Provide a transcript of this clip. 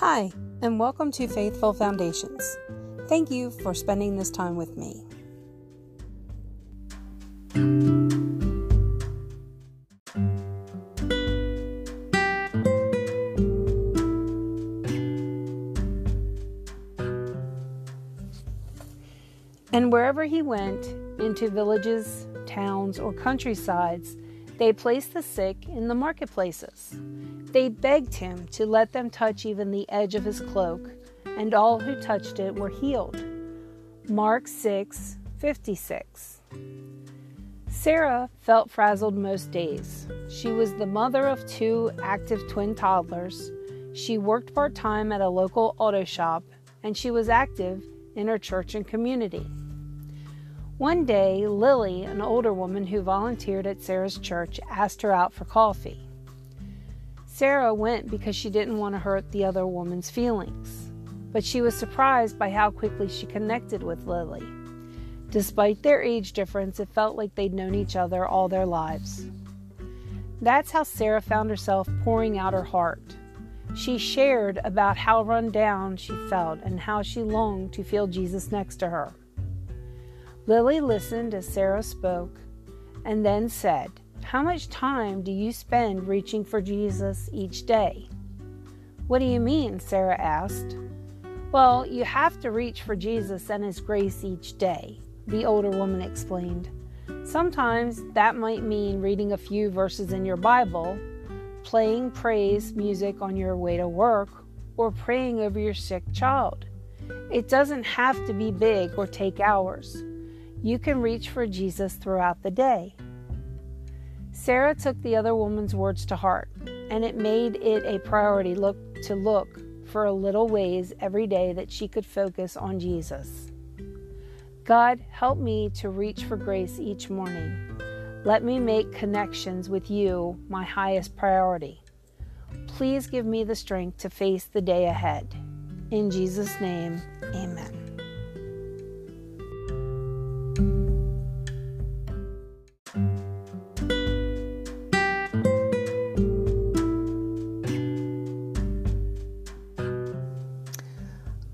Hi, and welcome to Faithful Foundations. Thank you for spending this time with me. And wherever he went, into villages, towns, or countrysides, they placed the sick in the marketplaces. They begged him to let them touch even the edge of his cloak, and all who touched it were healed. Mark 6 56. Sarah felt frazzled most days. She was the mother of two active twin toddlers. She worked part time at a local auto shop, and she was active in her church and community. One day, Lily, an older woman who volunteered at Sarah's church, asked her out for coffee. Sarah went because she didn't want to hurt the other woman's feelings, but she was surprised by how quickly she connected with Lily. Despite their age difference, it felt like they'd known each other all their lives. That's how Sarah found herself pouring out her heart. She shared about how run down she felt and how she longed to feel Jesus next to her. Lily listened as Sarah spoke and then said, How much time do you spend reaching for Jesus each day? What do you mean? Sarah asked. Well, you have to reach for Jesus and His grace each day, the older woman explained. Sometimes that might mean reading a few verses in your Bible, playing praise music on your way to work, or praying over your sick child. It doesn't have to be big or take hours you can reach for Jesus throughout the day. Sarah took the other woman's words to heart, and it made it a priority look to look for a little ways every day that she could focus on Jesus. God, help me to reach for grace each morning. Let me make connections with you my highest priority. Please give me the strength to face the day ahead. In Jesus' name, amen.